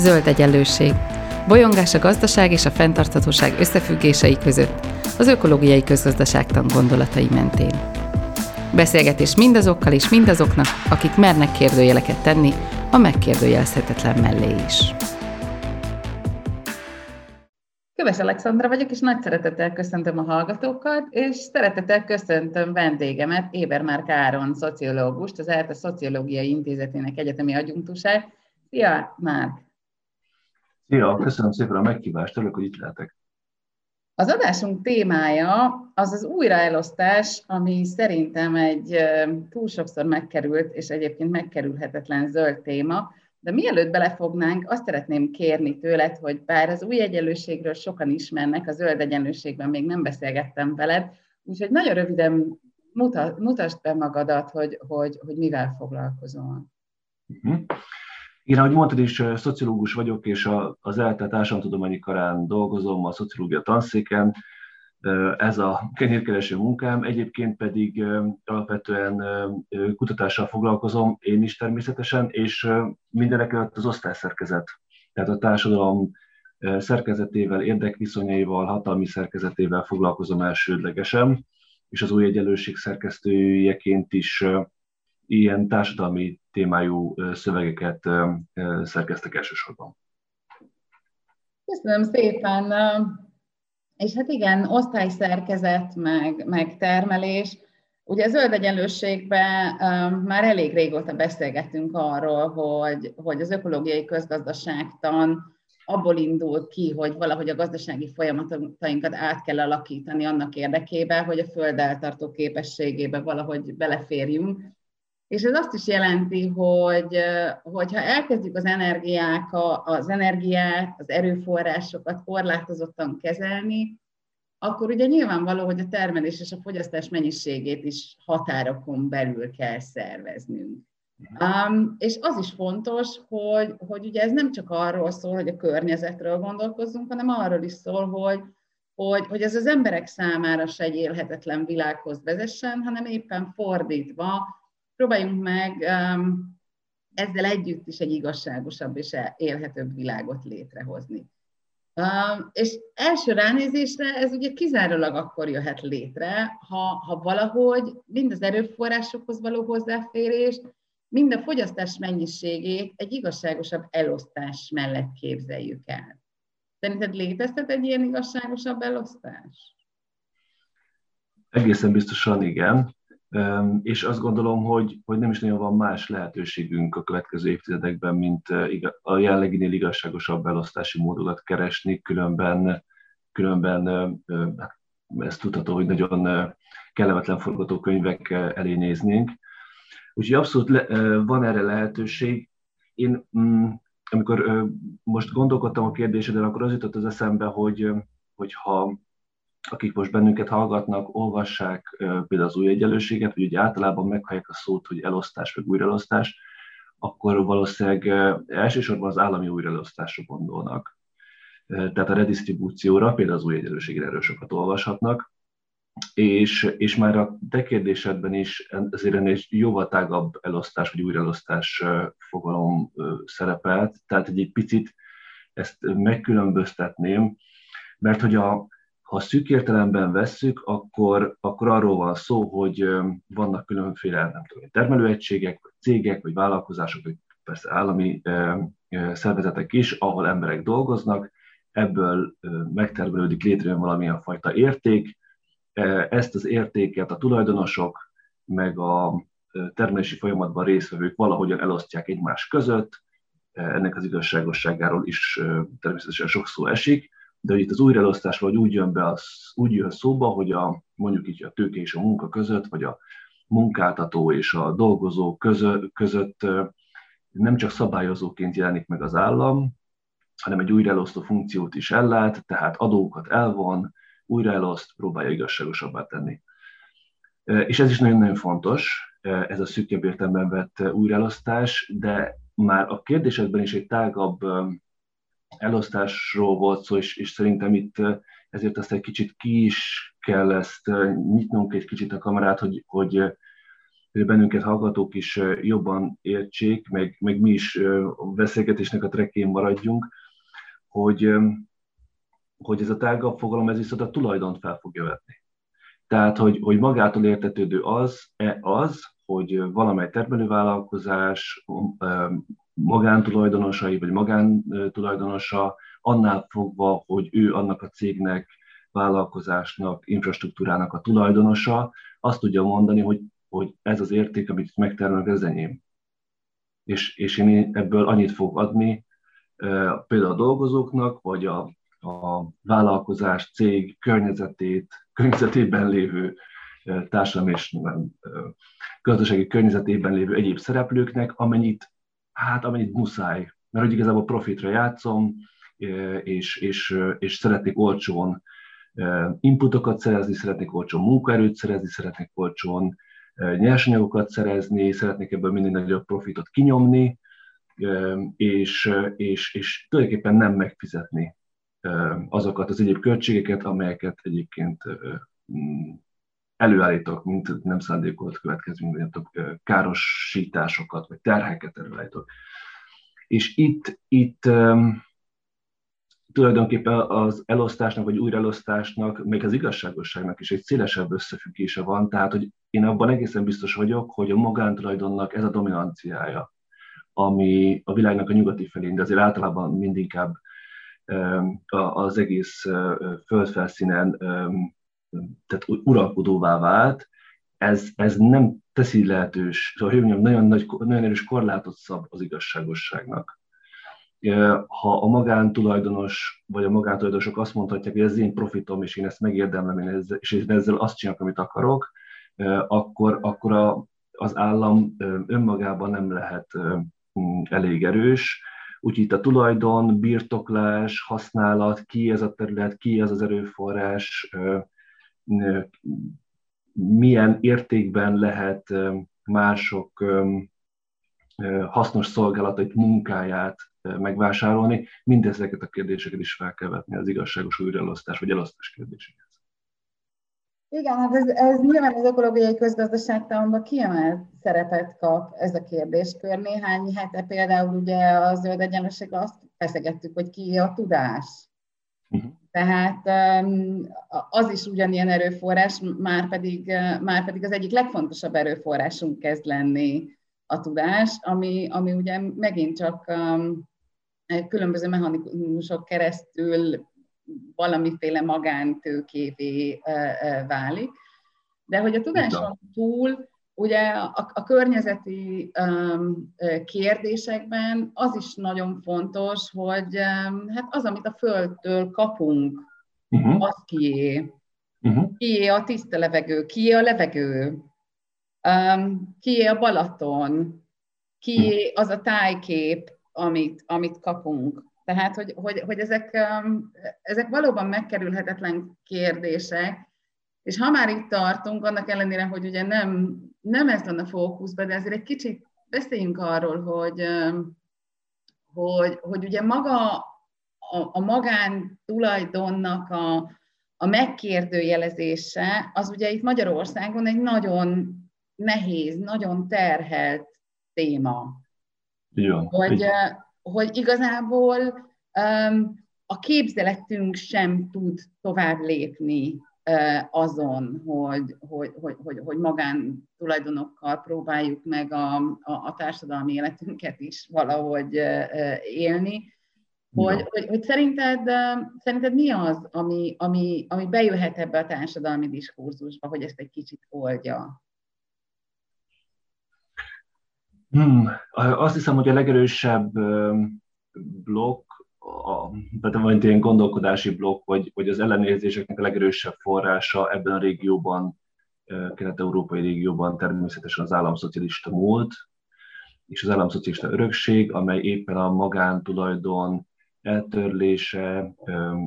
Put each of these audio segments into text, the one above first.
Zöld egyenlőség. Bolyongás a gazdaság és a fenntarthatóság összefüggései között, az ökológiai közgazdaságtan gondolatai mentén. Beszélgetés mindazokkal és mindazoknak, akik mernek kérdőjeleket tenni a megkérdőjelezhetetlen mellé is. Köves Alexandra vagyok, és nagy szeretettel köszöntöm a hallgatókat, és szeretettel köszöntöm vendégemet, Ébermárk Áron, szociológust, az ELTE Szociológiai Intézetének egyetemi adjunktusát. Szia, Márk! Szia, köszönöm szépen a meghívást, örülök, hogy itt lehetek. Az adásunk témája az az újraelosztás, ami szerintem egy túl sokszor megkerült, és egyébként megkerülhetetlen zöld téma, de mielőtt belefognánk, azt szeretném kérni tőled, hogy bár az új egyenlőségről sokan ismernek, a zöld egyenlőségben még nem beszélgettem veled, úgyhogy nagyon röviden mutasd be magadat, hogy, hogy, hogy mivel foglalkozol. Uh-huh. Én, ahogy mondtad is, szociológus vagyok, és az ELTE társadalomtudományi karán dolgozom, a szociológia tanszéken. Ez a kenyérkereső munkám. Egyébként pedig alapvetően kutatással foglalkozom, én is természetesen, és mindenek előtt az osztályszerkezet. Tehát a társadalom szerkezetével, érdekviszonyaival, hatalmi szerkezetével foglalkozom elsődlegesen, és az új egyenlőség szerkesztőjeként is ilyen társadalmi témájú szövegeket szerkeztek elsősorban. Köszönöm szépen. És hát igen, osztályszerkezet, meg, meg termelés. Ugye a zöld egyenlőségben már elég régóta beszélgettünk arról, hogy, hogy az ökológiai közgazdaságtan abból indul ki, hogy valahogy a gazdasági folyamatainkat át kell alakítani annak érdekében, hogy a föld eltartó képességébe valahogy beleférjünk. És ez azt is jelenti, hogy hogyha elkezdjük az energiák, az energiát, az erőforrásokat korlátozottan kezelni, akkor ugye nyilvánvaló, hogy a termelés és a fogyasztás mennyiségét is határokon belül kell szerveznünk. Um, és az is fontos, hogy, hogy ugye ez nem csak arról szól, hogy a környezetről gondolkozzunk, hanem arról is szól, hogy, hogy, hogy ez az emberek számára se egy élhetetlen világhoz vezessen, hanem éppen fordítva, próbáljunk meg um, ezzel együtt is egy igazságosabb és élhetőbb világot létrehozni. Um, és első ránézésre ez ugye kizárólag akkor jöhet létre, ha, ha valahogy mind az erőforrásokhoz való hozzáférés, mind a fogyasztás mennyiségét egy igazságosabb elosztás mellett képzeljük el. Szerinted létezhet egy ilyen igazságosabb elosztás? Egészen biztosan igen és azt gondolom, hogy, hogy nem is nagyon van más lehetőségünk a következő évtizedekben, mint a jelenleginél igazságosabb elosztási módokat keresni, különben, különben hát ez tudható, hogy nagyon kellemetlen forgatókönyvek elé néznénk. Úgyhogy abszolút le, van erre lehetőség. Én mm, amikor most gondolkodtam a kérdéseden, akkor az jutott az eszembe, hogy, hogy ha akik most bennünket hallgatnak, olvassák például az új egyenlőséget, vagy ugye általában meghallják a szót, hogy elosztás vagy újraelosztás, akkor valószínűleg elsősorban az állami újraelosztásra gondolnak. Tehát a redistribúcióra, például az új egyenlőségre erről sokat olvashatnak, és, és már a te kérdésedben is azért ennél jóval tágabb elosztás vagy újraelosztás fogalom szerepelt, tehát egy, picit ezt megkülönböztetném, mert hogy a, ha szűk értelemben vesszük, akkor, akkor arról van szó, hogy vannak különféle nem tudom, termelőegységek, vagy cégek, vagy vállalkozások, vagy persze állami szervezetek is, ahol emberek dolgoznak, ebből megtermelődik, létrejön valamilyen fajta érték, ezt az értéket a tulajdonosok, meg a termelési folyamatban résztvevők valahogyan elosztják egymás között, ennek az igazságosságáról is természetesen sok szó esik, de hogy itt az újraelosztás vagy úgy jön be, az, úgy jön szóba, hogy a, mondjuk így a tőke és a munka között, vagy a munkáltató és a dolgozó között, között nem csak szabályozóként jelenik meg az állam, hanem egy újraelosztó funkciót is ellát, tehát adókat elvon, újraeloszt, próbálja igazságosabbá tenni. És ez is nagyon-nagyon fontos, ez a szűkebb értelemben vett újraelosztás, de már a kérdésedben is egy tágabb elosztásról volt szó, és, és szerintem itt ezért azt egy kicsit ki is kell ezt nyitnunk egy kicsit a kamerát, hogy, hogy bennünket hallgatók is jobban értsék, meg, meg mi is a beszélgetésnek a trekén maradjunk, hogy, hogy ez a tágabb fogalom, ez viszont a tulajdont fel fogja vetni. Tehát, hogy, hogy magától értetődő az, e az, hogy valamely termelővállalkozás magántulajdonosai vagy magántulajdonosa annál fogva, hogy ő annak a cégnek, vállalkozásnak, infrastruktúrának a tulajdonosa, azt tudja mondani, hogy, hogy ez az érték, amit megtermelnek, ez enyém. És, és én ebből annyit fog adni, például a dolgozóknak, vagy a, a vállalkozás, cég környezetét, környezetében lévő társadalmi és gazdasági környezetében lévő egyéb szereplőknek, amennyit, hát amennyit muszáj. Mert hogy igazából profitra játszom, és, és, és szeretnék olcsón inputokat szerezni, szeretnék olcsón munkaerőt szerezni, szeretnék olcsón nyersanyagokat szerezni, szeretnék ebből minél nagyobb profitot kinyomni, és, és, és tulajdonképpen nem megfizetni azokat az egyéb költségeket, amelyeket egyébként előállítok, mint nem szándékolt következmények, károsításokat vagy terheket előállítok. És itt, itt tulajdonképpen az elosztásnak, vagy újraelosztásnak, még az igazságosságnak is egy szélesebb összefüggése van, tehát hogy én abban egészen biztos vagyok, hogy a magántulajdonnak ez a dominanciája, ami a világnak a nyugati felén, de azért általában mindinkább az egész földfelszínen tehát uralkodóvá vált, ez, ez nem teszi lehetős, szóval hogy mondjam, nagyon, nagy, nagyon erős korlátot szab az igazságosságnak. Ha a magántulajdonos vagy a magántulajdonosok azt mondhatják, hogy ez én profitom, és én ezt megérdemlem, én ezzel, és én ezzel azt csinálok, amit akarok, akkor, akkor a, az állam önmagában nem lehet elég erős, Úgyhogy itt a tulajdon, birtoklás, használat, ki ez a terület, ki ez az erőforrás, milyen értékben lehet mások hasznos szolgálatait, munkáját megvásárolni, mindezeket a kérdéseket is fel kell vetni az igazságos újraelosztás vagy elosztás kérdéseket. Igen, hát ez, ez nyilván az ökológiai közgazdaságtanban kiemelt szerepet kap ez a kérdéskör. Néhány hete például ugye a zöld egyenlőségre azt feszegettük, hogy ki a tudás. Uh-huh. Tehát az is ugyanilyen erőforrás, már pedig, már pedig az egyik legfontosabb erőforrásunk kezd lenni a tudás, ami, ami ugye megint csak különböző mechanizmusok keresztül valamiféle magántőkévé válik. De hogy a tudáson túl, ugye a, a környezeti um, kérdésekben az is nagyon fontos, hogy um, hát az, amit a Földtől kapunk, uh-huh. az kié. Uh-huh. Kié a tiszta levegő, kié a levegő, um, kié a Balaton, kié uh-huh. az a tájkép, amit, amit kapunk. Tehát, hogy, hogy, hogy ezek, um, ezek valóban megkerülhetetlen kérdések, és ha már itt tartunk, annak ellenére, hogy ugye nem, nem ez van a fókuszban, de azért egy kicsit beszéljünk arról, hogy, hogy, hogy ugye maga a, a magán tulajdonnak a, a megkérdőjelezése, az ugye itt Magyarországon egy nagyon nehéz, nagyon terhelt téma. Igen, hogy, hogy igazából um, a képzeletünk sem tud tovább lépni azon, hogy, hogy, hogy, hogy, hogy magán tulajdonokkal próbáljuk meg a, a, a társadalmi életünket is valahogy élni. Hogy, hogy, hogy szerinted, szerinted mi az, ami, ami, ami bejöhet ebbe a társadalmi diskurzusba, hogy ezt egy kicsit oldja? Hmm, azt hiszem, hogy a legerősebb blokk, a, vagy ilyen gondolkodási blokk, vagy, vagy az ellenérzéseknek a legerősebb forrása ebben a régióban, kelet-európai régióban természetesen az államszocialista múlt, és az államszocialista örökség, amely éppen a magántulajdon eltörlése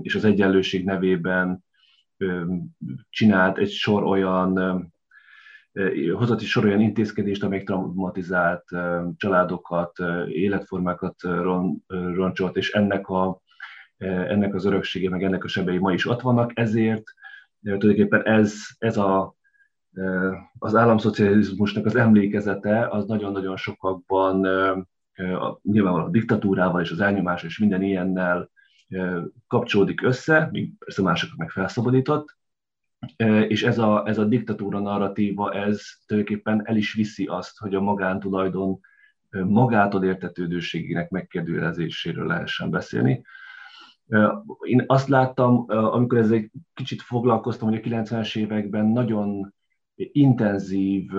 és az egyenlőség nevében csinált egy sor olyan hozott is sor olyan intézkedést, amelyek traumatizált családokat, életformákat roncsolt, és ennek, a, ennek az öröksége, meg ennek a sebei ma is ott vannak, ezért tulajdonképpen ez, ez a az államszocializmusnak az emlékezete az nagyon-nagyon sokakban nyilvánvalóan a diktatúrával és az elnyomás és minden ilyennel kapcsolódik össze, míg persze másokat meg felszabadított, és ez a, ez a diktatúra narratíva, ez tulajdonképpen el is viszi azt, hogy a magántulajdon magától értetődőségének megkérdőjelezéséről lehessen beszélni. Én azt láttam, amikor ezzel egy kicsit foglalkoztam, hogy a 90-es években nagyon intenzív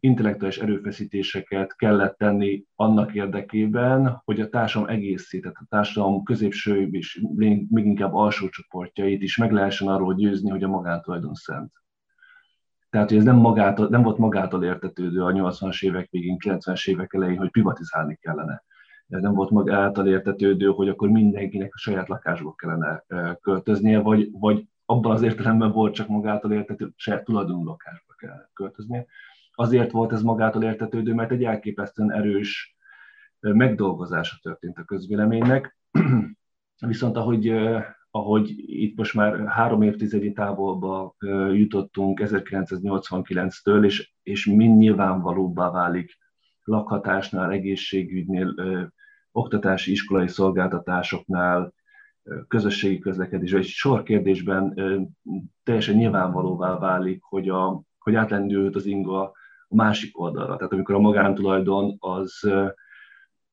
intellektuális erőfeszítéseket kellett tenni annak érdekében, hogy a társadalom egészét, tehát a társadalom középső és még inkább alsó csoportjait is meg lehessen arról győzni, hogy a magántulajdon szent. Tehát, hogy ez nem, magától, nem volt magától értetődő a 80-as évek végén, 90-es évek elején, hogy privatizálni kellene. Ez nem volt magától értetődő, hogy akkor mindenkinek a saját lakásba kellene költöznie, vagy, vagy abban az értelemben volt csak magától értetődő, saját tulajdonú lakásba kell költöznie. Azért volt ez magától értetődő, mert egy elképesztően erős megdolgozása történt a közvéleménynek. Viszont ahogy ahogy itt most már három évtizedi távolba jutottunk 1989-től, és, és mind nyilvánvalóbbá válik lakhatásnál, egészségügynél, oktatási, iskolai szolgáltatásoknál, közösségi közlekedés, egy sor kérdésben teljesen nyilvánvalóvá válik, hogy, a, hogy átlendült az inga a másik oldalra. Tehát amikor a magántulajdon az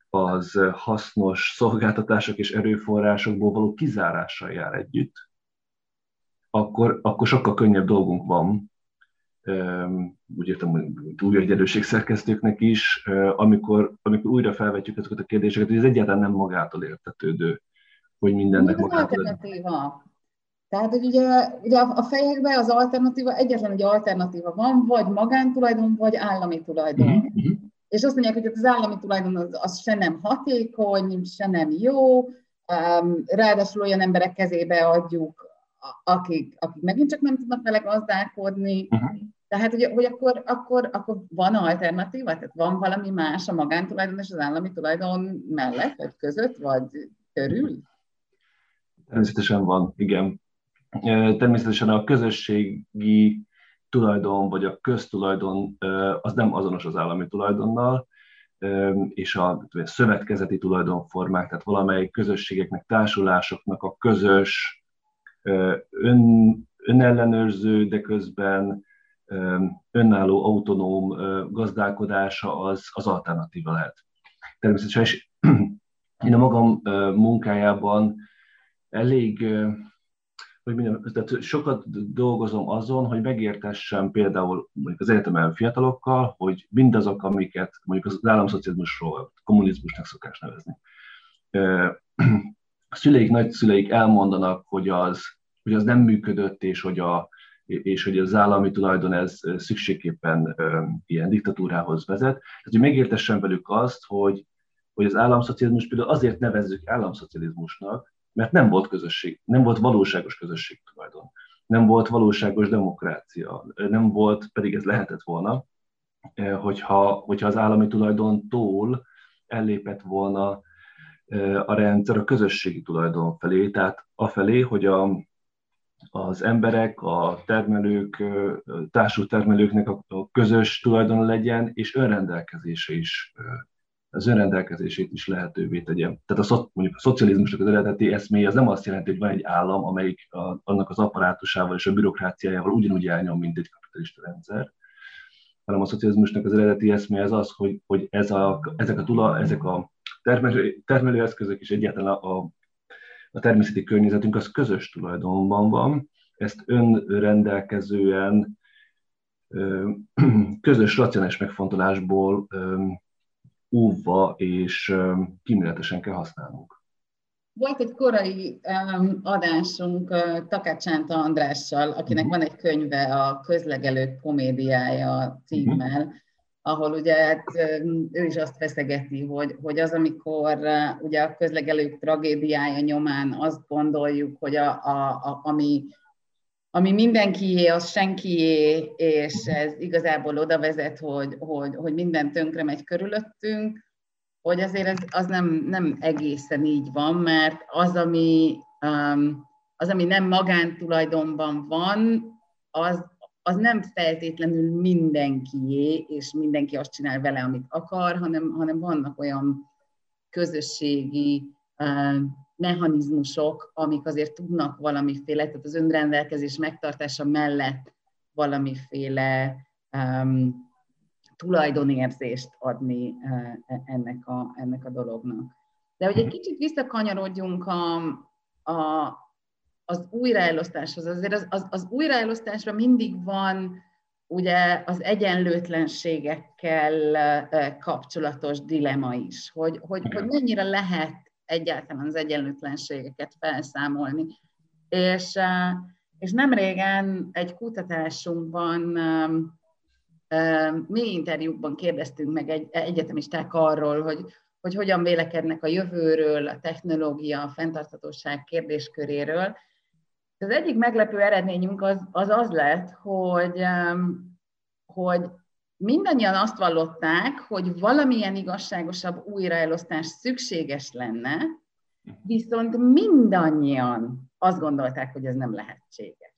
az hasznos szolgáltatások és erőforrásokból való kizárással jár együtt, akkor, akkor sokkal könnyebb dolgunk van, úgy értem, hogy új egyenlőség szerkesztőknek is, amikor, amikor újra felvetjük ezeket a kérdéseket, hogy ez egyáltalán nem magától értetődő, hogy mindennek magától... Alternatíva. Tehát, hogy ugye, ugye a fejekben az alternatíva, egyetlen egy alternatíva van, vagy magántulajdon, vagy állami tulajdon. Mm-hmm és azt mondják, hogy az állami tulajdon az, az se nem hatékony, se nem jó, ráadásul olyan emberek kezébe adjuk, akik, akik megint csak nem tudnak vele gazdálkodni. Uh-huh. Tehát, hogy, hogy akkor, akkor, akkor van alternatíva? Tehát van valami más a magántulajdon és az állami tulajdon mellett, vagy között, vagy körül? Természetesen van, igen. Természetesen a közösségi tulajdon vagy a köztulajdon az nem azonos az állami tulajdonnal, és a szövetkezeti tulajdonformák, tehát valamelyik közösségeknek, társulásoknak a közös, ön, önellenőrző, de közben önálló, autonóm gazdálkodása az, az alternatíva lehet. Természetesen, és én a magam munkájában elég hogy minden, tehát sokat dolgozom azon, hogy megértessem például mondjuk az egyetemen fiatalokkal, hogy mindazok, amiket mondjuk az államszocializmusról, kommunizmusnak szokás nevezni. Szüleik, nagyszüleik elmondanak, hogy az, hogy az nem működött, és hogy, a, és hogy az állami tulajdon ez szükségképpen ilyen diktatúrához vezet. Tehát, hogy megértessem velük azt, hogy, hogy az államszocializmus például azért nevezzük államszocializmusnak, mert nem volt közösség, nem volt valóságos közösség tulajdon, nem volt valóságos demokrácia, nem volt, pedig ez lehetett volna, eh, hogyha, hogyha az állami tulajdontól ellépett volna eh, a rendszer a közösségi tulajdon felé, tehát afelé, hogy a, az emberek, a termelők, eh, társult termelőknek a, a közös tulajdon legyen, és önrendelkezése is az önrendelkezését is lehetővé tegye. Tehát a, mondjuk a szocializmusnak az eredeti eszméje az nem azt jelenti, hogy van egy állam, amelyik a, annak az apparátusával és a bürokráciájával ugyanúgy elnyom, mint egy kapitalista rendszer, hanem a szocializmusnak az eredeti eszméje az az, hogy, hogy ez a, ezek a, tula, ezek a termelő, termelőeszközök és egyáltalán a, a, a természeti környezetünk az közös tulajdonban van, ezt önrendelkezően közös racionális megfontolásból óvva és kíméletesen kell használnunk. Volt egy korai um, adásunk uh, Takácsánta Andrással, akinek uh-huh. van egy könyve, a Közlegelők komédiája címmel, uh-huh. ahol ugye hát, um, ő is azt feszegeti, hogy, hogy az, amikor uh, ugye a közlegelők tragédiája nyomán azt gondoljuk, hogy a, a, a, ami ami mindenkié, az senkié, és ez igazából oda vezet, hogy, hogy, hogy minden tönkre megy körülöttünk, hogy azért ez, az nem, nem egészen így van, mert az, ami, um, az, ami nem magántulajdonban van, az, az nem feltétlenül mindenkié, és mindenki azt csinál vele, amit akar, hanem, hanem vannak olyan közösségi uh, mechanizmusok, amik azért tudnak valamiféle, tehát az önrendelkezés megtartása mellett valamiféle um, tulajdonérzést adni uh, ennek, a, ennek a dolognak. De hogy egy kicsit visszakanyarodjunk a, a, az újraelosztáshoz, azért az, az, az újraelosztásra mindig van ugye az egyenlőtlenségekkel kapcsolatos dilema is, hogy, hogy, hogy mennyire lehet egyáltalán az egyenlőtlenségeket felszámolni. És, és nem régen egy kutatásunkban mi interjúkban kérdeztünk meg egy, egyetemisták arról, hogy, hogy hogyan vélekednek a jövőről, a technológia, a fenntarthatóság kérdésköréről, az egyik meglepő eredményünk az az, az lett, hogy, hogy mindannyian azt vallották, hogy valamilyen igazságosabb újraelosztás szükséges lenne, viszont mindannyian azt gondolták, hogy ez nem lehetséges.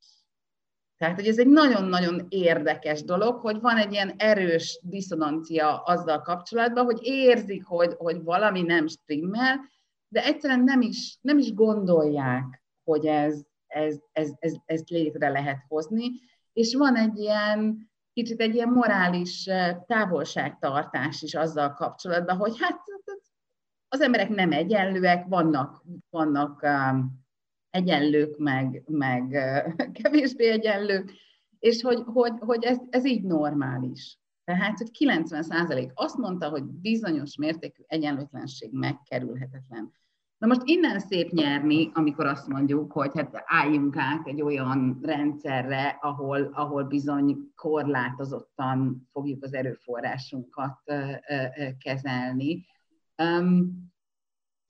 Tehát, hogy ez egy nagyon-nagyon érdekes dolog, hogy van egy ilyen erős diszonancia azzal kapcsolatban, hogy érzik, hogy, hogy valami nem stimmel, de egyszerűen nem is, nem is gondolják, hogy ez, ez, ez, ez, ezt létre lehet hozni, és van egy ilyen, kicsit egy ilyen morális távolságtartás is azzal kapcsolatban, hogy hát az emberek nem egyenlőek, vannak, vannak egyenlők, meg, meg kevésbé egyenlők, és hogy, hogy, hogy ez, ez így normális. Tehát, hogy 90% azt mondta, hogy bizonyos mértékű egyenlőtlenség megkerülhetetlen. Na most innen szép nyerni, amikor azt mondjuk, hogy hát álljunk át egy olyan rendszerre, ahol, ahol bizony korlátozottan fogjuk az erőforrásunkat kezelni.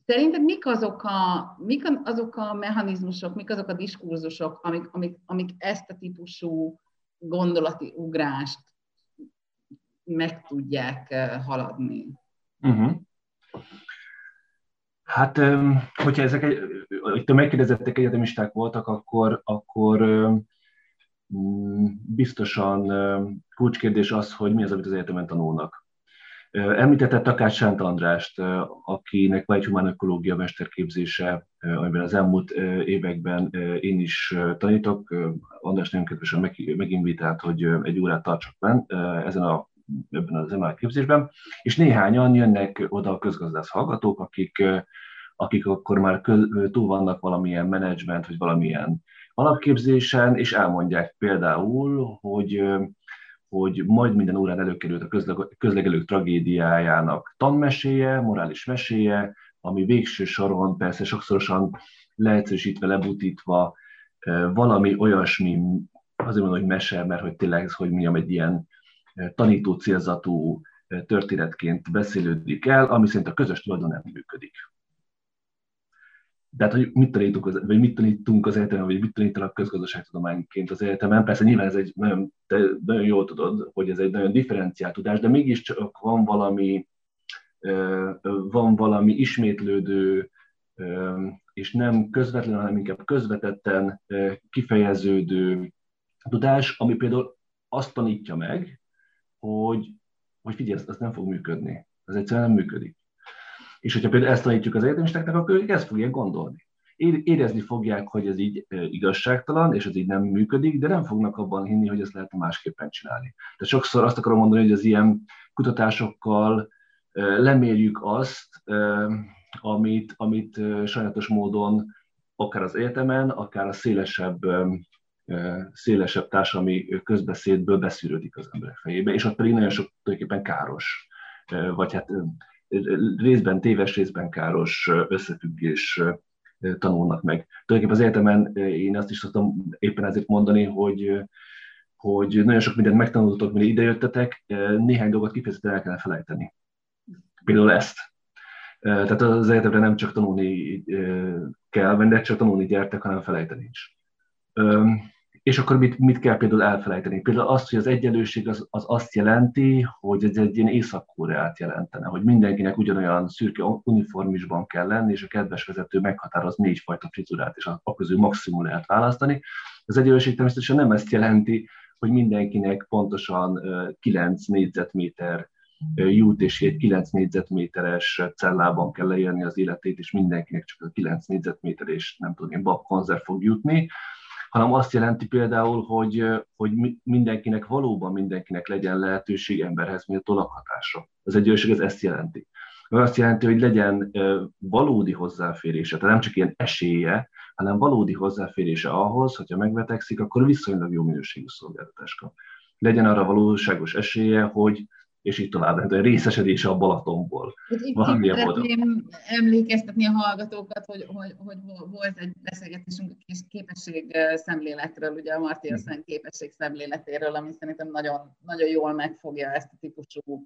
Szerinted mik azok a, mik azok a mechanizmusok, mik azok a diskurzusok, amik, amik, amik ezt a típusú gondolati ugrást meg tudják haladni? Uh-huh. Hát, hogyha ezek, itt a megkérdezettek egyetemisták voltak, akkor, akkor mm, biztosan kulcskérdés az, hogy mi az, amit az egyetemen tanulnak. Említette Takács Sánt Andrást, akinek van egy humán ökológia mesterképzése, amiben az elmúlt években én is tanítok. András nagyon kedvesen meginvitált, hogy egy órát tartsak benn ezen a ebben az ML képzésben, és néhányan jönnek oda a közgazdász hallgatók, akik, akik akkor már túl vannak valamilyen menedzsment, vagy valamilyen alapképzésen, és elmondják például, hogy hogy majd minden órán előkerült a közlegelők tragédiájának tanmeséje, morális meséje, ami végső soron persze sokszorosan leegyszerűsítve, lebutítva valami olyasmi, azért mondom, hogy mese, mert hogy tényleg, hogy mondjam, egy ilyen tanító célzatú történetként beszélődik el, ami szerint a közös tulajdon nem működik. De hát, hogy mit tanítunk, az, vagy mit tanítunk az egyetemen, vagy mit tanítanak közgazdaságtudományként az egyetemen, persze nyilván ez egy nagyon, te nagyon jól tudod, hogy ez egy nagyon differenciált tudás, de mégiscsak van valami, van valami ismétlődő, és nem közvetlen, hanem inkább közvetetten kifejeződő tudás, ami például azt tanítja meg, hogy, hogy figyelj, ez, nem fog működni. Ez egyszerűen nem működik. És hogyha például ezt tanítjuk az egyetemistáknak, akkor ők ezt fogják gondolni. Érezni fogják, hogy ez így igazságtalan, és ez így nem működik, de nem fognak abban hinni, hogy ezt lehetne másképpen csinálni. Tehát sokszor azt akarom mondani, hogy az ilyen kutatásokkal lemérjük azt, amit, amit sajnálatos módon akár az egyetemen, akár a szélesebb szélesebb társadalmi közbeszédből beszűrődik az emberek fejébe, és ott pedig nagyon sok tulajdonképpen káros, vagy hát részben téves, részben káros összefüggés tanulnak meg. Tulajdonképpen az egyetemen én azt is szoktam éppen ezért mondani, hogy, hogy nagyon sok mindent megtanultok, mire idejöttetek, néhány dolgot kifejezetten el kellene felejteni. Például ezt. Tehát az egyetemre nem csak tanulni kell, de csak tanulni gyertek, hanem felejteni is. És akkor mit, mit kell például elfelejteni? Például azt, hogy az egyenlőség az, az azt jelenti, hogy ez egy ilyen észak jelentene, hogy mindenkinek ugyanolyan szürke uniformisban kell lenni, és a kedves vezető meghatároz négyfajta frizurát, és a közül maximum lehet választani. Az egyenlőség természetesen nem ezt jelenti, hogy mindenkinek pontosan 9 négyzetméter jut, és egy 9 négyzetméteres cellában kell leírni az életét, és mindenkinek csak a 9 négyzetméter és nem tudom én, babkonzerv fog jutni, hanem azt jelenti például, hogy, hogy mindenkinek, valóban mindenkinek legyen lehetőség emberhez méltó lakhatásra. Az egyenlőség ez ezt jelenti. Mert azt jelenti, hogy legyen valódi hozzáférése, tehát nem csak ilyen esélye, hanem valódi hozzáférése ahhoz, hogyha megbetegszik, akkor viszonylag jó minőségű szolgáltatást kap. Legyen arra valóságos esélye, hogy és így tovább, tehát részesedése a Balatonból. Valamilyen Szeretném emlékeztetni a hallgatókat, hogy, hogy, hogy volt egy beszélgetésünk a képesség szemléletről, ugye a Marti Összen képesség szemléletéről, ami szerintem nagyon, nagyon jól megfogja ezt a típusú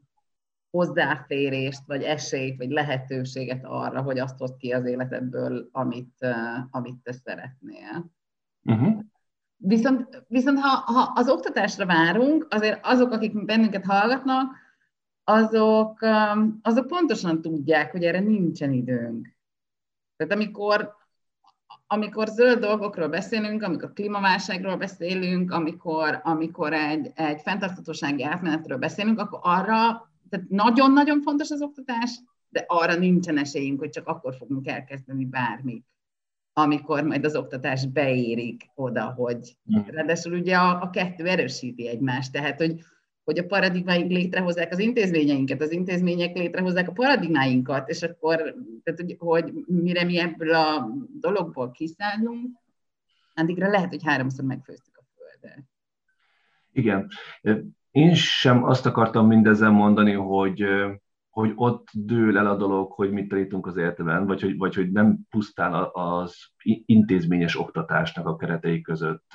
hozzáférést, vagy esélyt, vagy lehetőséget arra, hogy azt hozd ki az életedből, amit, amit te szeretnél. Uh-huh. Viszont, viszont ha, ha az oktatásra várunk, azért azok, akik bennünket hallgatnak, azok, azok pontosan tudják, hogy erre nincsen időnk. Tehát amikor, amikor zöld dolgokról beszélünk, amikor klímaválságról beszélünk, amikor, amikor egy, egy fenntarthatósági átmenetről beszélünk, akkor arra tehát nagyon-nagyon fontos az oktatás, de arra nincsen esélyünk, hogy csak akkor fogunk elkezdeni bármit, amikor majd az oktatás beérik oda, hogy hmm. ráadásul ugye a, a kettő erősíti egymást, tehát hogy, hogy a paradigmáink létrehozzák az intézményeinket, az intézmények létrehozzák a paradigmáinkat, és akkor, tehát, hogy, hogy mire mi ebből a dologból kiszállunk, addigra lehet, hogy háromszor megfőztük a Földet. Igen. Én sem azt akartam mindezzel mondani, hogy, hogy ott dől el a dolog, hogy mit tanítunk az életben, vagy hogy, vagy hogy nem pusztán az intézményes oktatásnak a keretei között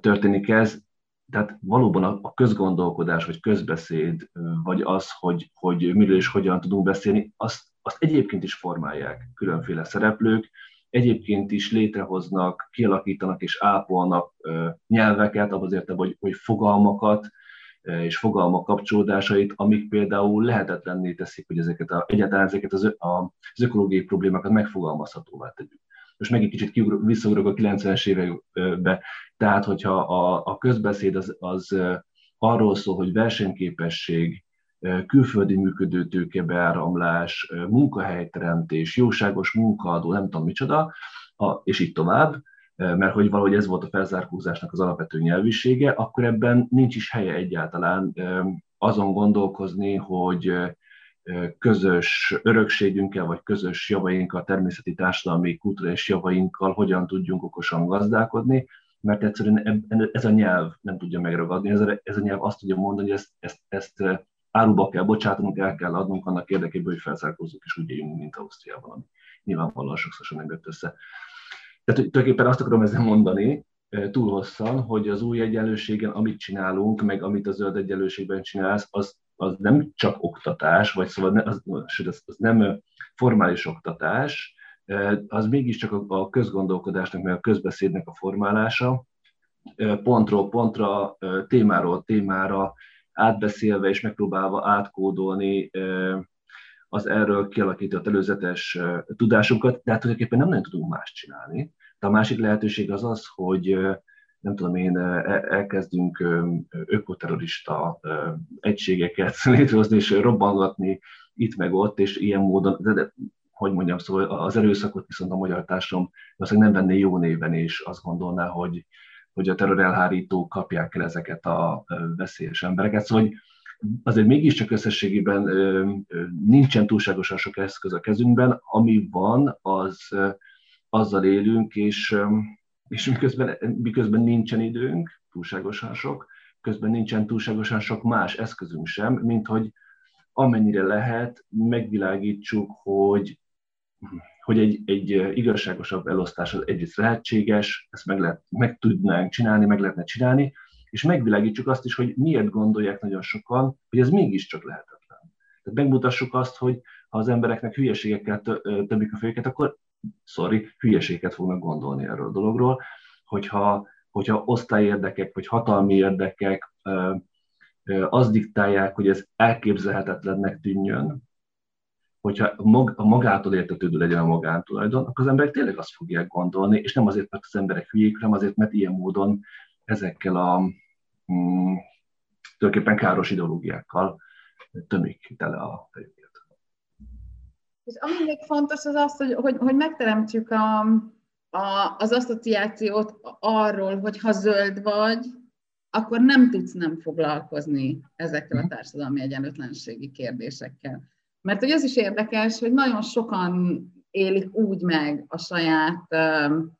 történik ez. Tehát valóban a közgondolkodás, vagy közbeszéd, vagy az, hogy, hogy miről és hogyan tudunk beszélni, azt, azt egyébként is formálják különféle szereplők, egyébként is létrehoznak, kialakítanak és ápolnak nyelveket, abban az hogy, hogy fogalmakat, és fogalmak kapcsolódásait, amik például lehetetlenné teszik, hogy ezeket a, egyáltalán ezeket az, a, az ökológiai problémákat megfogalmazhatóvá tegyük. Most meg egy kicsit kiugrok, visszaugrok a 90-es évekbe, tehát hogyha a, a közbeszéd az, az arról szól, hogy versenyképesség, külföldi működő tőkebeáramlás, munkahelyteremtés, jóságos munkaadó, nem tudom micsoda, és így tovább, mert hogy valahogy ez volt a felzárkózásnak az alapvető nyelvisége, akkor ebben nincs is helye egyáltalán azon gondolkozni, hogy közös örökségünkkel, vagy közös javainkkal, természeti társadalmi kulturális javainkkal hogyan tudjunk okosan gazdálkodni, mert egyszerűen ez a nyelv nem tudja megragadni, ez a, ez a nyelv azt tudja mondani, hogy ezt, ezt, ezt áruba kell bocsátanunk, el kell adnunk annak érdekében, hogy felzárkózzuk és úgy éljünk, mint Ausztriában, ami nyilvánvalóan sokszor nem jött össze. Tehát tulajdonképpen azt akarom ezzel mondani, túl hosszan, hogy az új egyenlőségen, amit csinálunk, meg amit a zöld egyenlőségben csinálsz, az, az nem csak oktatás, vagy szóval ne, az, az, az nem formális oktatás, az mégiscsak a, a közgondolkodásnak, meg a közbeszédnek a formálása, pontról pontra, témáról témára, átbeszélve és megpróbálva átkódolni az erről kialakított előzetes tudásunkat, de hát tulajdonképpen nem nagyon tudunk más csinálni. De a másik lehetőség az az, hogy nem tudom én, e, elkezdünk ökoterrorista egységeket létrehozni és robbangatni itt meg ott, és ilyen módon, de, de hogy mondjam, szóval az erőszakot viszont a magyar társadalom valószínűleg nem venné jó néven, és azt gondolná, hogy, hogy a terrorelhárítók kapják el ezeket a veszélyes embereket. Szóval hogy azért mégiscsak összességében nincsen túlságosan sok eszköz a kezünkben, ami van, az azzal élünk, és, és miközben, miközben nincsen időnk, túlságosan sok, közben nincsen túlságosan sok más eszközünk sem, mint hogy amennyire lehet, megvilágítsuk, hogy hogy egy, egy igazságosabb elosztás az egyrészt lehetséges, ezt meg, lehet, meg tudnánk csinálni, meg lehetne csinálni, és megvilágítsuk azt is, hogy miért gondolják nagyon sokan, hogy ez mégiscsak lehetetlen. Tehát megmutassuk azt, hogy ha az embereknek hülyeségekkel többik a fejüket, akkor sorry, hülyeséget fognak gondolni erről a dologról, hogyha, hogyha osztályérdekek vagy hatalmi érdekek azt diktálják, hogy ez elképzelhetetlennek tűnjön, hogyha a magától értetődő legyen a magántulajdon, akkor az emberek tényleg azt fogják gondolni, és nem azért, mert az emberek hülyék, hanem azért, mert ilyen módon ezekkel a mm, tulajdonképpen káros ideológiákkal tömik tele a fejüket. És ami még fontos az az, hogy, hogy, hogy megteremtsük a, a, az asszociációt arról, hogy ha zöld vagy, akkor nem tudsz nem foglalkozni ezekkel a mhm. társadalmi egyenlőtlenségi kérdésekkel. Mert hogy az is érdekes, hogy nagyon sokan élik úgy meg a saját um,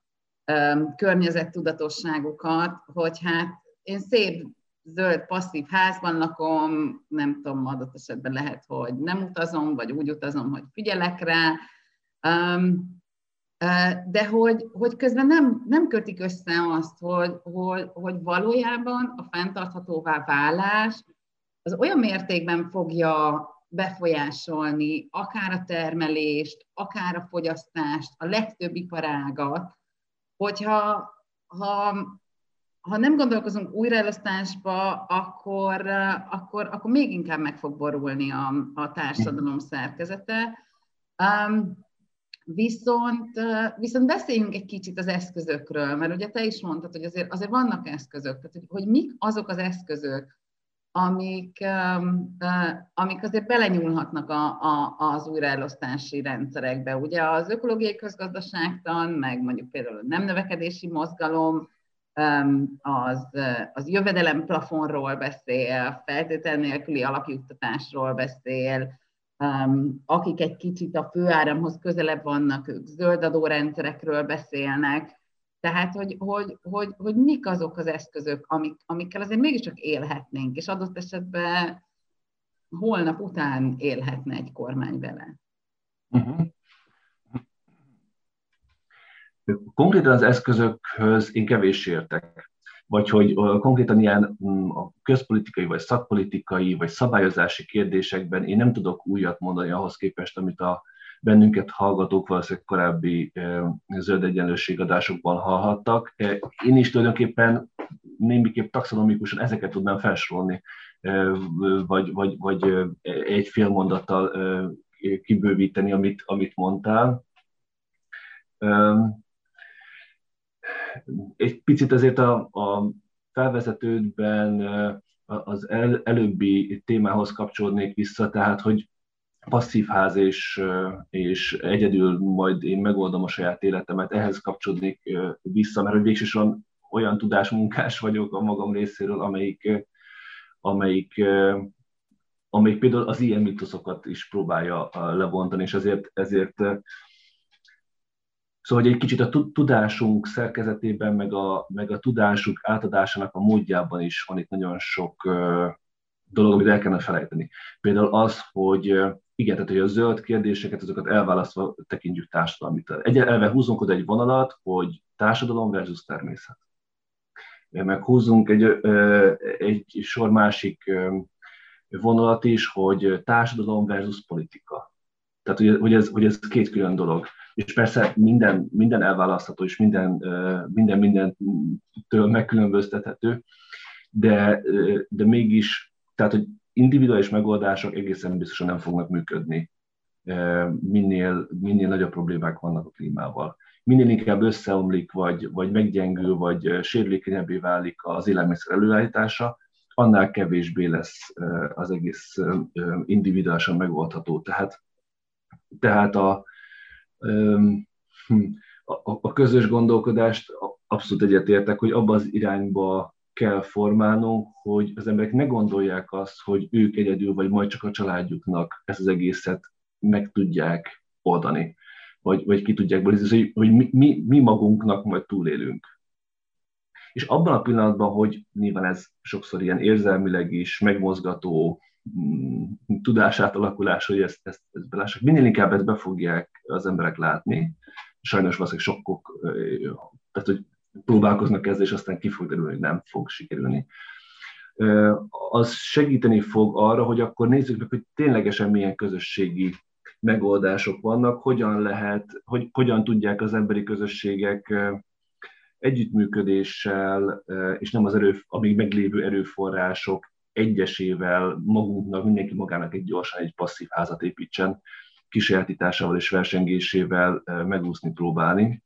um, környezettudatosságukat, hogy hát én szép zöld passzív házban lakom, nem tudom, adott esetben lehet, hogy nem utazom, vagy úgy utazom, hogy figyelek rá, de hogy, hogy közben nem, nem kötik össze azt, hogy, hogy, hogy valójában a fenntarthatóvá válás az olyan mértékben fogja befolyásolni akár a termelést, akár a fogyasztást, a legtöbb iparágat, hogyha ha, ha nem gondolkozunk újraelosztásba, akkor, akkor, akkor még inkább meg fog borulni a, a társadalom szerkezete. Um, Viszont, viszont beszéljünk egy kicsit az eszközökről, mert ugye te is mondtad, hogy azért, azért vannak eszközök, tehát hogy, hogy mik azok az eszközök, amik, amik azért belenyúlhatnak a, a, az újraelosztási rendszerekbe. Ugye az ökológiai közgazdaságtan, meg mondjuk például a nem növekedési mozgalom, az, az jövedelem plafonról beszél, feltétel nélküli alapjuttatásról beszél, akik egy kicsit a főáramhoz közelebb vannak, ők zöld adórendszerekről beszélnek, tehát, hogy, hogy, hogy, hogy mik azok az eszközök, amik, amikkel azért mégiscsak élhetnénk, és adott esetben holnap után élhetne egy kormány vele. Uh-huh. Konkrétan az eszközökhöz én kevés értek vagy hogy konkrétan ilyen mm, a közpolitikai, vagy szakpolitikai, vagy szabályozási kérdésekben én nem tudok újat mondani ahhoz képest, amit a bennünket hallgatók valószínűleg korábbi zöld egyenlőségadásokban hallhattak. Én is tulajdonképpen némiképp taxonomikusan ezeket tudnám felsorolni, vagy, vagy, vagy egy fél mondattal kibővíteni, amit, amit mondtál egy picit azért a, a felvezetődben az el, előbbi témához kapcsolódnék vissza, tehát hogy passzív ház és, és egyedül majd én megoldom a saját életemet, ehhez kapcsolódnék vissza, mert hogy végsősorban olyan tudásmunkás vagyok a magam részéről, amelyik, amelyik, amelyik például az ilyen mitoszokat is próbálja lebontani, és ezért, ezért Szóval, hogy egy kicsit a tudásunk szerkezetében, meg a, meg a tudásunk átadásának a módjában is van itt nagyon sok dolog, amit el kellene felejteni. Például az, hogy igen, tehát hogy a zöld kérdéseket, azokat elválasztva tekintjük társadalmi. Egy elve húzunk oda egy vonalat, hogy társadalom versus természet. Meg húzunk egy, egy sor másik vonalat is, hogy társadalom versus politika. Tehát, hogy ez, hogy ez két külön dolog és persze minden, minden elválasztható, és minden, minden mindentől megkülönböztethető, de, de mégis, tehát, hogy individuális megoldások egészen biztosan nem fognak működni, minél, minél nagyobb problémák vannak a klímával. Minél inkább összeomlik, vagy, vagy meggyengül, vagy sérülékenyebbé válik az élelmiszer előállítása, annál kevésbé lesz az egész individuálisan megoldható. Tehát, tehát a, a, a közös gondolkodást abszolút egyetértek, hogy abba az irányba kell formálnunk, hogy az emberek ne gondolják azt, hogy ők egyedül, vagy majd csak a családjuknak ezt az egészet meg tudják oldani, vagy, vagy ki tudják bolizni, hogy, hogy mi, mi, mi magunknak majd túlélünk. És abban a pillanatban, hogy nyilván ez sokszor ilyen érzelmileg is megmozgató, Mm, tudásátalakulás, hogy ezt, ezt, ezt belássák. Minél inkább ezt be fogják az emberek látni, sajnos valószínűleg sokkok, tehát hogy próbálkoznak ezzel, és aztán ki fog derülni, hogy nem fog sikerülni. Az segíteni fog arra, hogy akkor nézzük meg, hogy ténylegesen milyen közösségi megoldások vannak, hogyan lehet, hogy hogyan tudják az emberi közösségek együttműködéssel, és nem az erő, amíg meglévő erőforrások egyesével magunknak, mindenki magának egy gyorsan egy passzív házat építsen, kisajátításával és versengésével megúszni próbálni.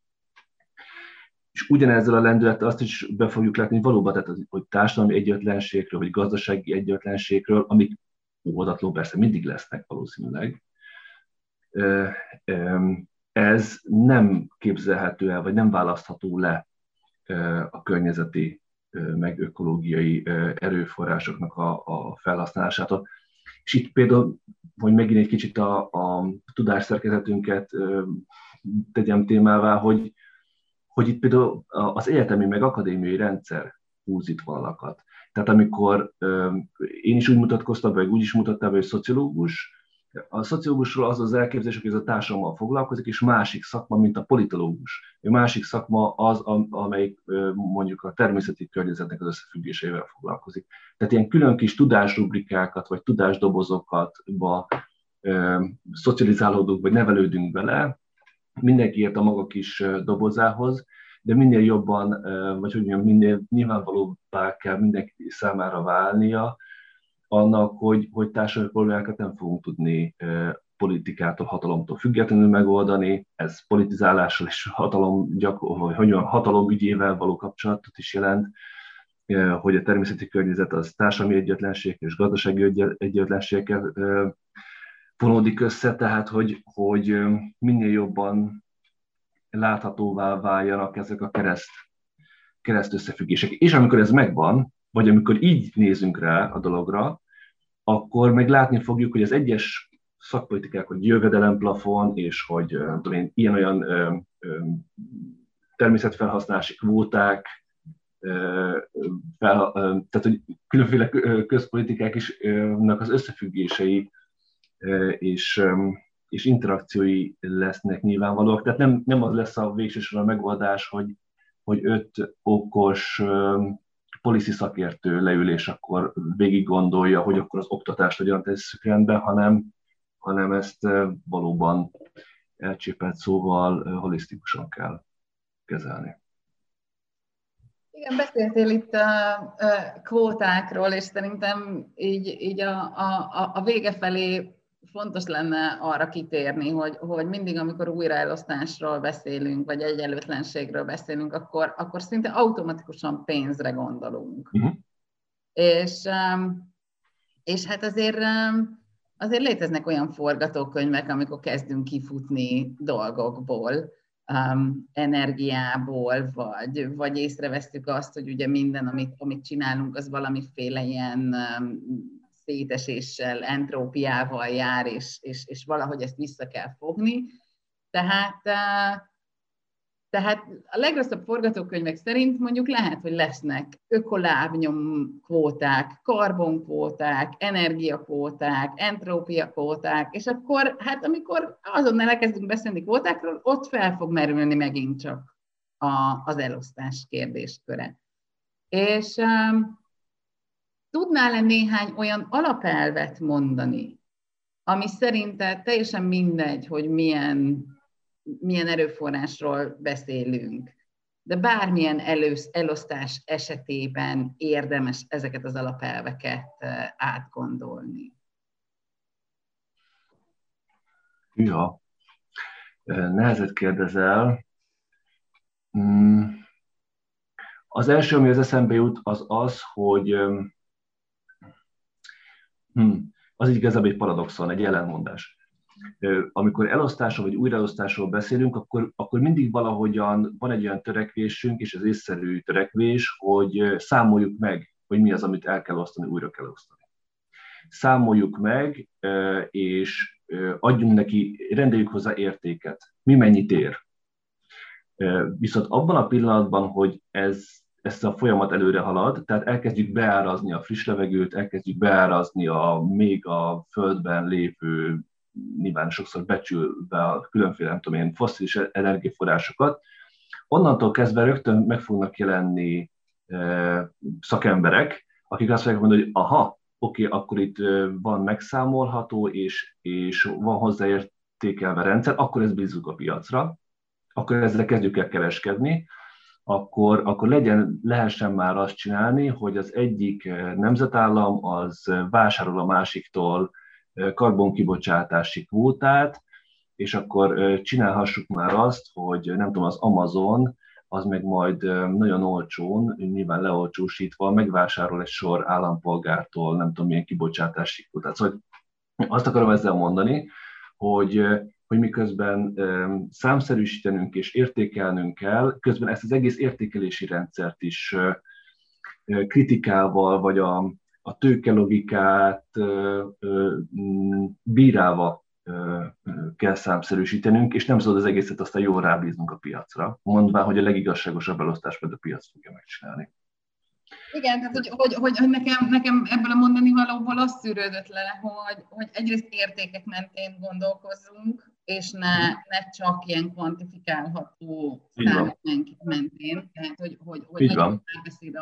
és ugyanezzel a lendülettel azt is be fogjuk látni, hogy valóban, tehát, hogy társadalmi egyetlenségről, vagy gazdasági egyetlenségről, amik óvatatlan persze mindig lesznek valószínűleg, ez nem képzelhető el, vagy nem választható le a környezeti meg ökológiai erőforrásoknak a, a felhasználásától. És itt például, hogy megint egy kicsit a, a tudásszerkezetünket tegyem témává, hogy, hogy itt például az egyetemi meg akadémiai rendszer húz itt valakat. Tehát amikor én is úgy mutatkoztam, vagy úgy is mutattam, hogy szociológus, a szociológusról az az elképzelés, hogy ez a társadalommal foglalkozik, és másik szakma, mint a politológus. A másik szakma az, amelyik mondjuk a természeti környezetnek az összefüggéseivel foglalkozik. Tehát ilyen külön kis tudásrubrikákat, vagy tudásdobozokat szocializálódunk, vagy nevelődünk bele, mindenki ért a maga kis dobozához, de minél jobban, vagy hogy mondjam, minél nyilvánvalóbbá kell mindenki számára válnia, annak, hogy, hogy társadalmi problémákat nem fogunk tudni politikától, hatalomtól függetlenül megoldani. Ez politizálással és hatalom, gyakor, hogy hatalom ügyével való kapcsolatot is jelent, hogy a természeti környezet az társadalmi egyetlenség és gazdasági egyetlenségekkel vonódik össze, tehát hogy, hogy minél jobban láthatóvá váljanak ezek a kereszt, kereszt összefüggések. És amikor ez megvan, vagy amikor így nézünk rá a dologra, akkor meg látni fogjuk, hogy az egyes szakpolitikák, hogy jövedelemplafon, és hogy tudom én, ilyen-olyan természetfelhasználási kvóták, fel, tehát hogy különféle közpolitikák is az összefüggései és, és interakciói lesznek nyilvánvalóak. Tehát nem, nem az lesz a végső a megoldás, hogy, hogy öt okos policy szakértő leül, és akkor végig gondolja, hogy akkor az oktatást hogyan tesszük rendbe, hanem, hanem ezt valóban elcsépelt szóval holisztikusan kell kezelni. Igen, beszéltél itt a, a kvótákról, és szerintem így, így a, a, a vége felé fontos lenne arra kitérni, hogy, hogy mindig, amikor újraelosztásról beszélünk, vagy egyenlőtlenségről beszélünk, akkor, akkor szinte automatikusan pénzre gondolunk. Uh-huh. És, és hát azért, azért léteznek olyan forgatókönyvek, amikor kezdünk kifutni dolgokból, um, energiából, vagy, vagy észrevesztük azt, hogy ugye minden, amit, amit csinálunk, az valamiféle ilyen um, széteséssel, entrópiával jár, és, és, és valahogy ezt vissza kell fogni. Tehát, tehát a legrosszabb forgatókönyvek szerint mondjuk lehet, hogy lesznek ökolábnyom kvóták, karbonkvóták, energiakvóták, entrópiakvóták, és akkor, hát amikor azonnal elkezdünk beszélni kvótákról, ott fel fog merülni megint csak a, az elosztás kérdésköre. És um, Tudnál-e néhány olyan alapelvet mondani, ami szerinted teljesen mindegy, hogy milyen, milyen erőforrásról beszélünk, de bármilyen elősz, elosztás esetében érdemes ezeket az alapelveket átgondolni? Ja, nehezet kérdezel. Mm. Az első, ami az eszembe jut, az az, hogy Hmm. Az így igazából egy paradoxon, egy ellenmondás. Amikor elosztásról vagy újraelosztásról beszélünk, akkor, akkor mindig valahogyan van egy olyan törekvésünk, és ez észszerű törekvés, hogy számoljuk meg, hogy mi az, amit el kell osztani, újra kell osztani. Számoljuk meg, és adjunk neki, rendeljük hozzá értéket. Mi mennyit ér? Viszont abban a pillanatban, hogy ez ezt a folyamat előre halad, tehát elkezdjük beárazni a friss levegőt, elkezdjük beárazni a még a földben lévő, nyilván sokszor becsülve a különféle, nem tudom én, fosszilis energiaforrásokat, onnantól kezdve rögtön meg fognak jelenni e, szakemberek, akik azt fogják mondani, hogy aha, oké, okay, akkor itt e, van megszámolható, és, és van hozzáértékelve rendszer, akkor ezt bízunk a piacra, akkor ezzel kezdjük el kereskedni, akkor, akkor legyen, lehessen már azt csinálni, hogy az egyik nemzetállam az vásárol a másiktól karbonkibocsátási kvótát, és akkor csinálhassuk már azt, hogy nem tudom, az Amazon az meg majd nagyon olcsón, nyilván leolcsósítva megvásárol egy sor állampolgártól, nem tudom milyen kibocsátási kvótát. Szóval azt akarom ezzel mondani, hogy, hogy miközben számszerűsítenünk és értékelnünk kell, közben ezt az egész értékelési rendszert is kritikával, vagy a, a tőkelogikát bírálva kell számszerűsítenünk, és nem szabad az egészet aztán jól rábíznunk a piacra, mondván, hogy a legigazságosabb elosztást majd a piac fogja megcsinálni. Igen, tehát hogy, hogy, hogy, hogy nekem, nekem ebből a mondani valóból az szűrődött le, hogy, hogy egyrészt értékek mentén gondolkozzunk, és ne, ne csak ilyen kvantifikálható számok mentén, tehát hogy, hogy, hogy legyen beszéd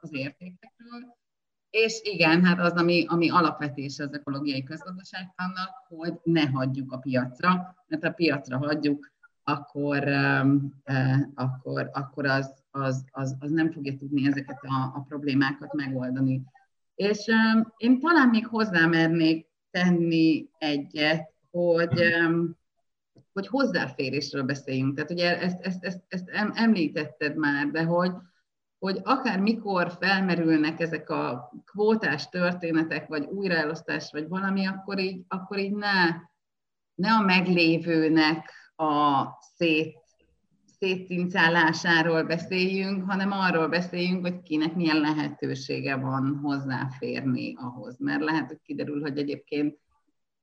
az értékekről, és igen, hát az, ami, ami alapvetés az ökológiai közgazdaságtannak, hogy ne hagyjuk a piacra, mert ha piacra hagyjuk, akkor, eh, akkor, akkor az, az, az, az nem fogja tudni ezeket a, a problémákat megoldani. És én talán még hozzámernék tenni egyet, hogy, eh, hogy hozzáférésről beszéljünk. Tehát ugye ezt, ezt, ezt, ezt említetted már, de hogy, hogy akár mikor felmerülnek ezek a kvótás történetek, vagy újraelosztás, vagy valami, akkor így, akkor így ne, ne a meglévőnek a szét, szétcincálásáról beszéljünk, hanem arról beszéljünk, hogy kinek milyen lehetősége van hozzáférni ahhoz. Mert lehet, hogy kiderül, hogy egyébként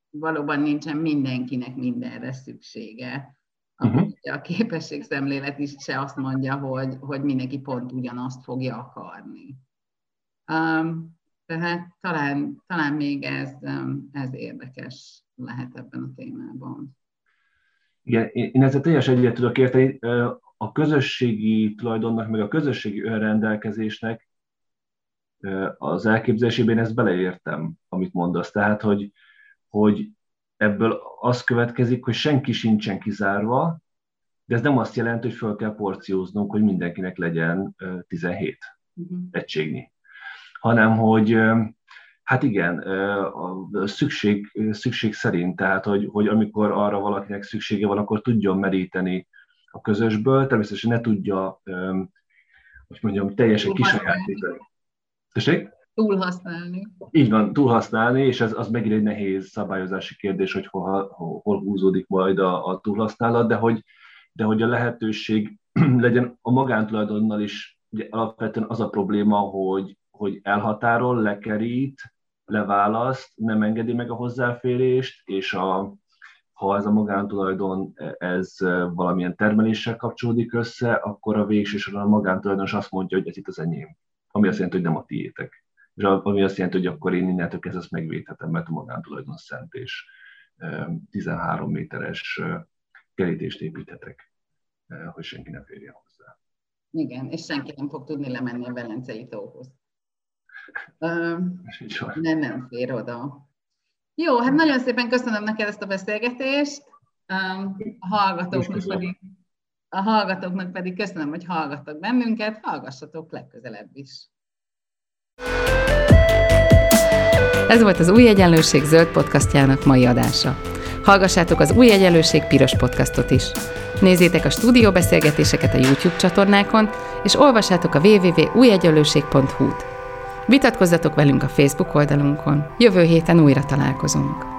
valóban nincsen mindenkinek mindenre szüksége uh-huh. a képességszemlélet is se azt mondja, hogy, hogy mindenki pont ugyanazt fogja akarni. Um, tehát talán, talán még ez, um, ez érdekes lehet ebben a témában. Igen, én ezzel teljesen egyet tudok érteni. A közösségi tulajdonnak, meg a közösségi önrendelkezésnek az elképzelésében ezt beleértem, amit mondasz. Tehát, hogy, hogy ebből az következik, hogy senki sincsen kizárva, de ez nem azt jelenti, hogy fel kell porcióznunk, hogy mindenkinek legyen 17 uh-huh. Mhm. egységnyi. Hanem, hogy hát igen, szükség, szükség szerint, tehát, hogy, hogy amikor arra valakinek szüksége van, akkor tudjon meríteni a közösből, természetesen ne tudja, hogy mondjam, teljesen kisajátítani. Tessék? Túlhasználni. Így van, túlhasználni, és ez az megint egy nehéz szabályozási kérdés, hogy hol, hol húzódik majd a, a túlhasználat, de hogy, de hogy a lehetőség legyen a magántulajdonnal is, ugye alapvetően az a probléma, hogy, hogy elhatárol, lekerít, leválaszt, nem engedi meg a hozzáférést, és a, ha ez a magántulajdon ez valamilyen termeléssel kapcsolódik össze, akkor a végső a magántulajdonos azt mondja, hogy ez itt az enyém. Ami azt jelenti, hogy nem a tiétek és ami azt jelenti, hogy akkor én innentől kezdve ezt megvédhetem, mert a magántulajdon szent, és 13 méteres kerítést építhetek, hogy senki ne férjen hozzá. Igen, és senki nem fog tudni lemenni a Velencei tóhoz. nem, nem fér oda. Jó, hát nagyon szépen köszönöm neked ezt a beszélgetést. A hallgatóknak pedig, a hallgatóknak pedig köszönöm, hogy hallgattak bennünket, hallgassatok legközelebb is. Ez volt az Új Egyenlőség zöld podcastjának mai adása. Hallgassátok az Új Egyenlőség piros podcastot is. Nézzétek a stúdióbeszélgetéseket a YouTube csatornákon, és olvassátok a www.újegyenlőség.hu-t. Vitatkozzatok velünk a Facebook oldalunkon. Jövő héten újra találkozunk.